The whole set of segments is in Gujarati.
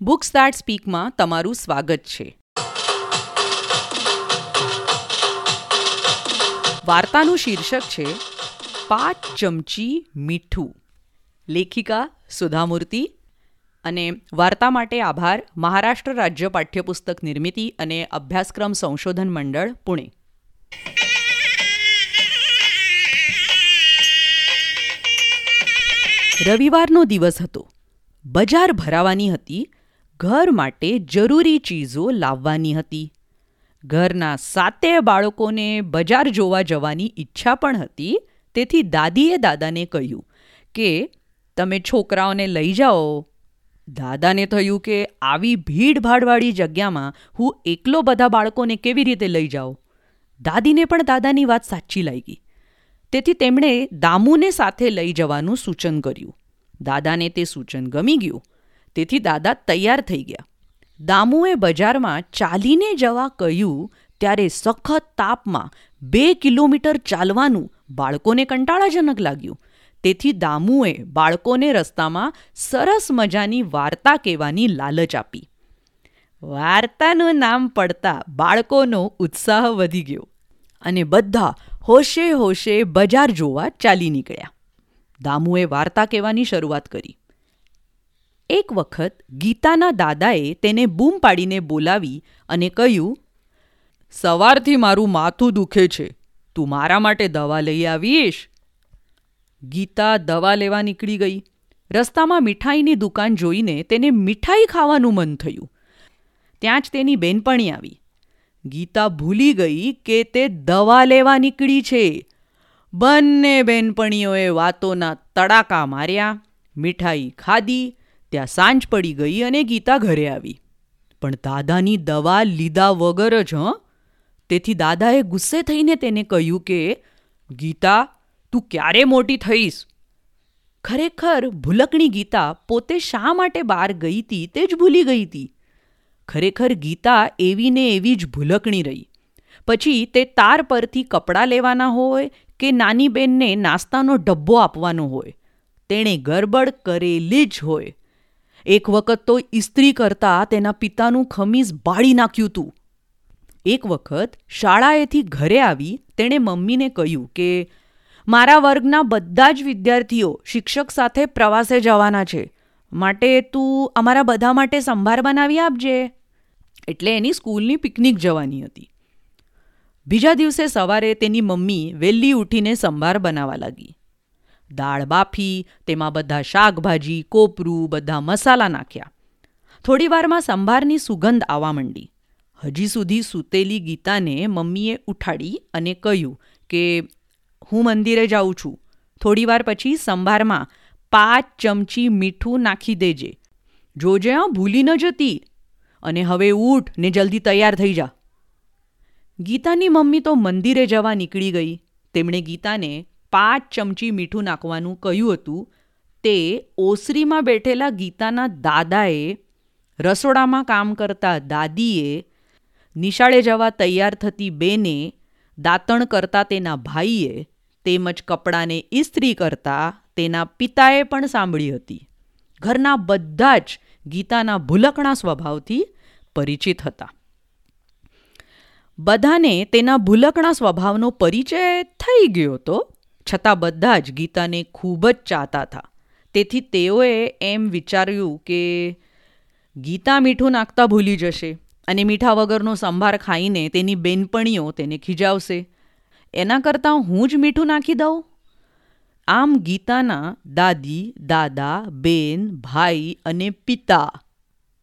બુક્સ દેટ સ્પીકમાં તમારું સ્વાગત છે. વાર્તાનું શીર્ષક છે, પાંચ ચમચી મીઠું. લેખિકા સુધામૂર્તિ અને વાર્તા માટે આભાર, મહારાષ્ટ્ર રાજ્ય પાઠ્યપુસ્તક નિર્મિતિ અને અભ્યાસક્રમ સંશોધન મંડળ, પુણે. રવિવારનો દિવસ હતો. બજાર ભરાવાની હતી ઘર માટે જરૂરી ચીજો લાવવાની હતી. ઘરના સાતે બાળકોને બજાર જોવા જવાની ઈચ્છા પણ હતી. તેથી દાદીએ દાદાને કહ્યું કે, તમે છોકરાઓને લઈ જાઓ. દાદાને થયું કે, આવી ભીડભાડવાળી જગ્યામાં હું એકલો બધા બાળકોને કેવી રીતે લઈ જાઉં? દાદીને પણ દાદાની વાત સાચી લાગી. તેથી તેમણે દામુને સાથે લઈ જવાનું સૂચન કર્યું. દાદાને તે સૂચન ગમી ગયું. તેથી દાદા તૈયાર થઈ ગયા. દામુએ બજારમાં ચાલીને જવા કહ્યું, ત્યારે સખત તાપમાં બે કિલોમીટર ચાલવાનું બાળકોને કંટાળાજનક લાગ્યું. તેથી દામુએ બાળકોને રસ્તામાં સરસ મજાની વાર્તા કહેવાની લાલચ આપી. વાર્તાનું નામ પડતા બાળકોનો ઉત્સાહ વધી ગયો અને બધા હોશે હોશે બજાર જોવા ચાલી નીકળ્યા. દામુએ વાર્તા કહેવાની શરૂઆત કરી. એક વખત ગીતાના દાદાએ તેને બૂમ પાડીને બોલાવી અને કહ્યું, સવારથી મારું માથું દુખે છે. તું મારા માટે દવા લઈ આવીશ. ગીતા દવા લેવા નીકળી ગઈ. રસ્તામાં મીઠાઈની દુકાન જોઈને તેને મીઠાઈ ખાવાનું મન થયું. ત્યાં જ તેની બેનપણી આવી. ગીતા ભૂલી ગઈ કે તે દવા લેવા નીકળી છે. બંને બેનપણીઓએ વાતોના તડાકા માર્યા, મીઠાઈ ખાધી ત્યાં સાંજ પડી ગઈ અને ગીતા ઘરે આવી. પણ દાદાની દવા લીધા વગર જ, હં? તેથી દાદાએ ગુસ્સે થઈને તેને કહ્યું કે, ગીતા, તું ક્યારે મોટી થઈશ? ખરેખર ભૂલકણી ગીતા પોતે શા માટે બહાર ગઈ હતી તે જ ભૂલી ગઈ હતી ખરેખર ગીતા એવી ને એવી જ ભૂલકણી રહી. પછી તે તાર પરથી કપડાં લેવાના હોય કે નાની બેનને નાસ્તાનો ડબ્બો આપવાનો હોય. તેણે ગરબડ કરેલી જ હોય. એક વખત તો ઇસ્ત્રી કરતાં તેના પિતાનું ખમીસ બાળી નાખ્યું હતું એક વખત શાળાએથી ઘરે આવી તેણે મમ્મીને કહ્યું કે, મારા વર્ગના બધા જ વિદ્યાર્થીઓ શિક્ષક સાથે પ્રવાસે જવાના છે. માટે તું અમારા બધા માટે સંભાર બનાવી આપજે. એટલે એની સ્કૂલની પિકનિક જવાની હતી. બીજા દિવસે સવારે તેની મમ્મી વહેલી ઉઠીને સંભાર બનાવવા લાગી. દાળ બાફી, તેમાં બધા શાકભાજી, કોપરું, બધા મસાલા નાખ્યા. થોડીવારમાં સંભારની સુગંધ આવવા માંડી. હજી સુધી સૂતેલી ગીતાને મમ્મીએ ઉઠાડી અને કહ્યું કે, હું મંદિરે જાઉં છું. થોડીવાર પછી સંભારમાં પાંચ ચમચી મીઠું નાખી દેજે. જોજે આ ભૂલી ન જતી. અને હવે ઊઠ ને જલ્દી તૈયાર થઈ જા. ગીતાની મમ્મી તો મંદિરે જવા નીકળી ગઈ. તેમણે ગીતાને પાંચ ચમચી મીઠું નાખવાનું કહ્યું હતું. તે ઓસરીમાં બેઠેલા ગીતાના દાદાએ, રસોડામાં કામ કરતા દાદીએ, નિશાળે જવા તૈયાર થતી બેને દાંતણ કરતા તેના ભાઈએ તેમજ કપડાને ઇસ્ત્રી કરતા તેના પિતાએ પણ સાંભળી હતી. ઘરના બધા જ ગીતાના ભૂલકણા સ્વભાવથી પરિચિત હતા. બધાને તેના ભૂલકણા સ્વભાવનો પરિચય થઈ ગયો હતો છતાં બધા જ ગીતાને ખૂબ જ ચાહતા હતા. તેથી તેઓએ એમ વિચાર્યું કે ગીતા મીઠું નાખતા ભૂલી જશે અને મીઠા વગરનો સંભાર ખાઈને તેની બેનપણીઓ તેને ખીજાવશે. એના કરતાં હું જ મીઠું નાખી દઉં? આમ ગીતાના દાદી, દાદા, બેન, ભાઈ અને પિતા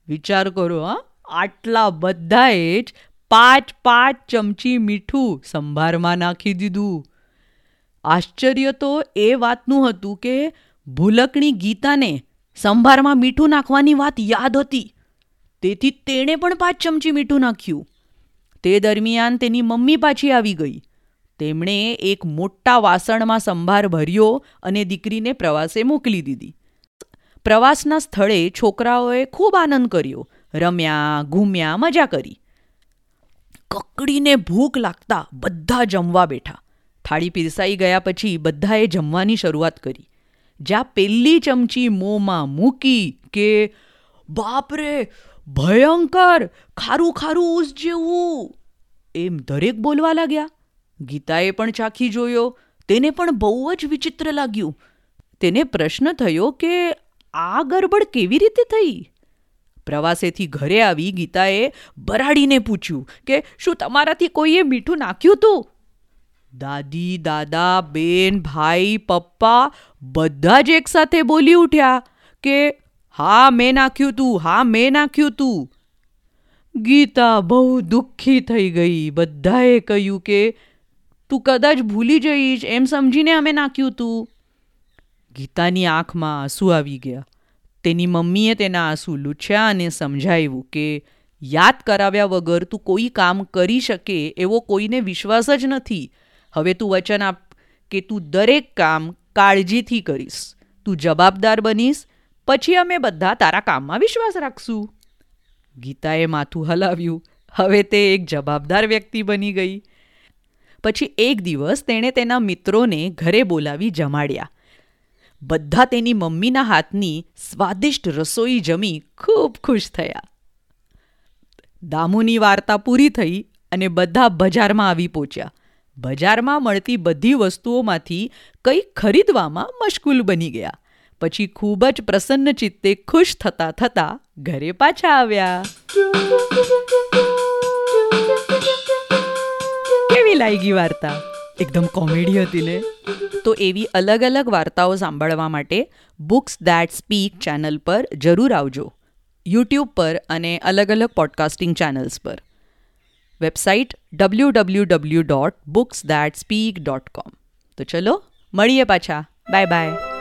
વિચાર કરો હા, આટલા બધાએ જ પાંચ પાંચ ચમચી મીઠું સંભારમાં નાખી દીધું. આશ્ચર્ય તો એ વાતનું હતું કે ભૂલકણી ગીતાને સંભારમાં મીઠું નાખવાની વાત યાદ હતી. તેથી તેણે પણ પાંચ ચમચી મીઠું નાખ્યું. તે દરમિયાન તેની મમ્મી પાછી આવી ગઈ. તેમણે એક મોટા વાસણમાં સંભાર ભર્યો અને દીકરીને પ્રવાસે મોકલી દીધી. પ્રવાસના સ્થળે છોકરાઓએ ખૂબ આનંદ કર્યો. રમ્યા, ઘૂમ્યા, મજા કરી. કકડીને ભૂખ લાગતા બધા જમવા બેઠા. થાળી પીરસાઈ ગયા પછી બધાએ જમવાની શરૂઆત કરી. જ્યાં પેલી ચમચી મોંમાં મૂકી કે, બાપરે, ભયંકર, ખારું ખારું ઉસ જેવું. એમ દરેક બોલવા લાગ્યા. ગીતાએ પણ ચાખી જોયો. તેને પણ બહુ જ વિચિત્ર લાગ્યું. તેને પ્રશ્ન થયો કે, આ ગરબડ કેવી રીતે થઈ? પ્રવાસેથી ઘરે આવી ગીતાએ બરાડીને પૂછ્યું કે, શું તમારાથી કોઈએ મીઠું નાખ્યું હતું દાદી, દાદા, બેન, ભાઈ, પપ્પા બધા જ એકસાથે બોલી ઉઠ્યા કે, હા, મેં નાખ્યું તું, હા, મેં નાખ્યું તું. ગીતા બહુ દુઃખી થઈ ગઈ. બધાએ કહ્યું કે, તું કદાચ ભૂલી જઈશ, એમ સમજીને અમે નાખ્યું તું. ગીતાની આંખમાં આંસુ આવી ગયા. તેની મમ્મીએ તેના આંસુ લૂછ્યા અને સમજાવ્યું કે, યાદ કરાવ્યા વગર તું કોઈ કામ કરી શકે એવો કોઈને વિશ્વાસ જ નથી. હવે તું વચન આપ કે તું દરેક કામ કાળજીથી કરીશ. તું જવાબદાર બનીશ. પછી અમે બધા તારા કામમાં વિશ્વાસ રાખશું. ગીતાએ માથું હલાવ્યું. હવે તે એક જવાબદાર વ્યક્તિ બની ગઈ. પછી એક દિવસ તેણે તેના મિત્રોને ઘરે બોલાવી જમાડ્યા. બધા તેની મમ્મીના હાથની સ્વાદિષ્ટ રસોઈ જમી ખૂબ ખુશ થયા. દામુની વાર્તા પૂરી થઈ અને બધા બજારમાં આવી પહોંચ્યા. બજારમાં મળતી બધી વસ્તુઓમાંથી કંઈક ખરીદવામાં મશગુલ બની ગયા. પછી ખૂબ જ પ્રસન્ન ચિત્તે ખુશ થતા થતા ઘરે પાછા આવ્યા. કેવી લાગી વાર્તા? એકદમ કોમેડી હતી ને? તો એવી અલગ અલગ વાર્તાઓ સાંભળવા માટે બુક્સ દેટ સ્પીક ચેનલ પર જરૂર આવજો. યુટ્યુબ પર અને અલગ અલગ પોડકાસ્ટિંગ ચેનલ્સ પર. Website W W W dot books that speak dot com તો ચલો મળીએ પાછા બાય બાય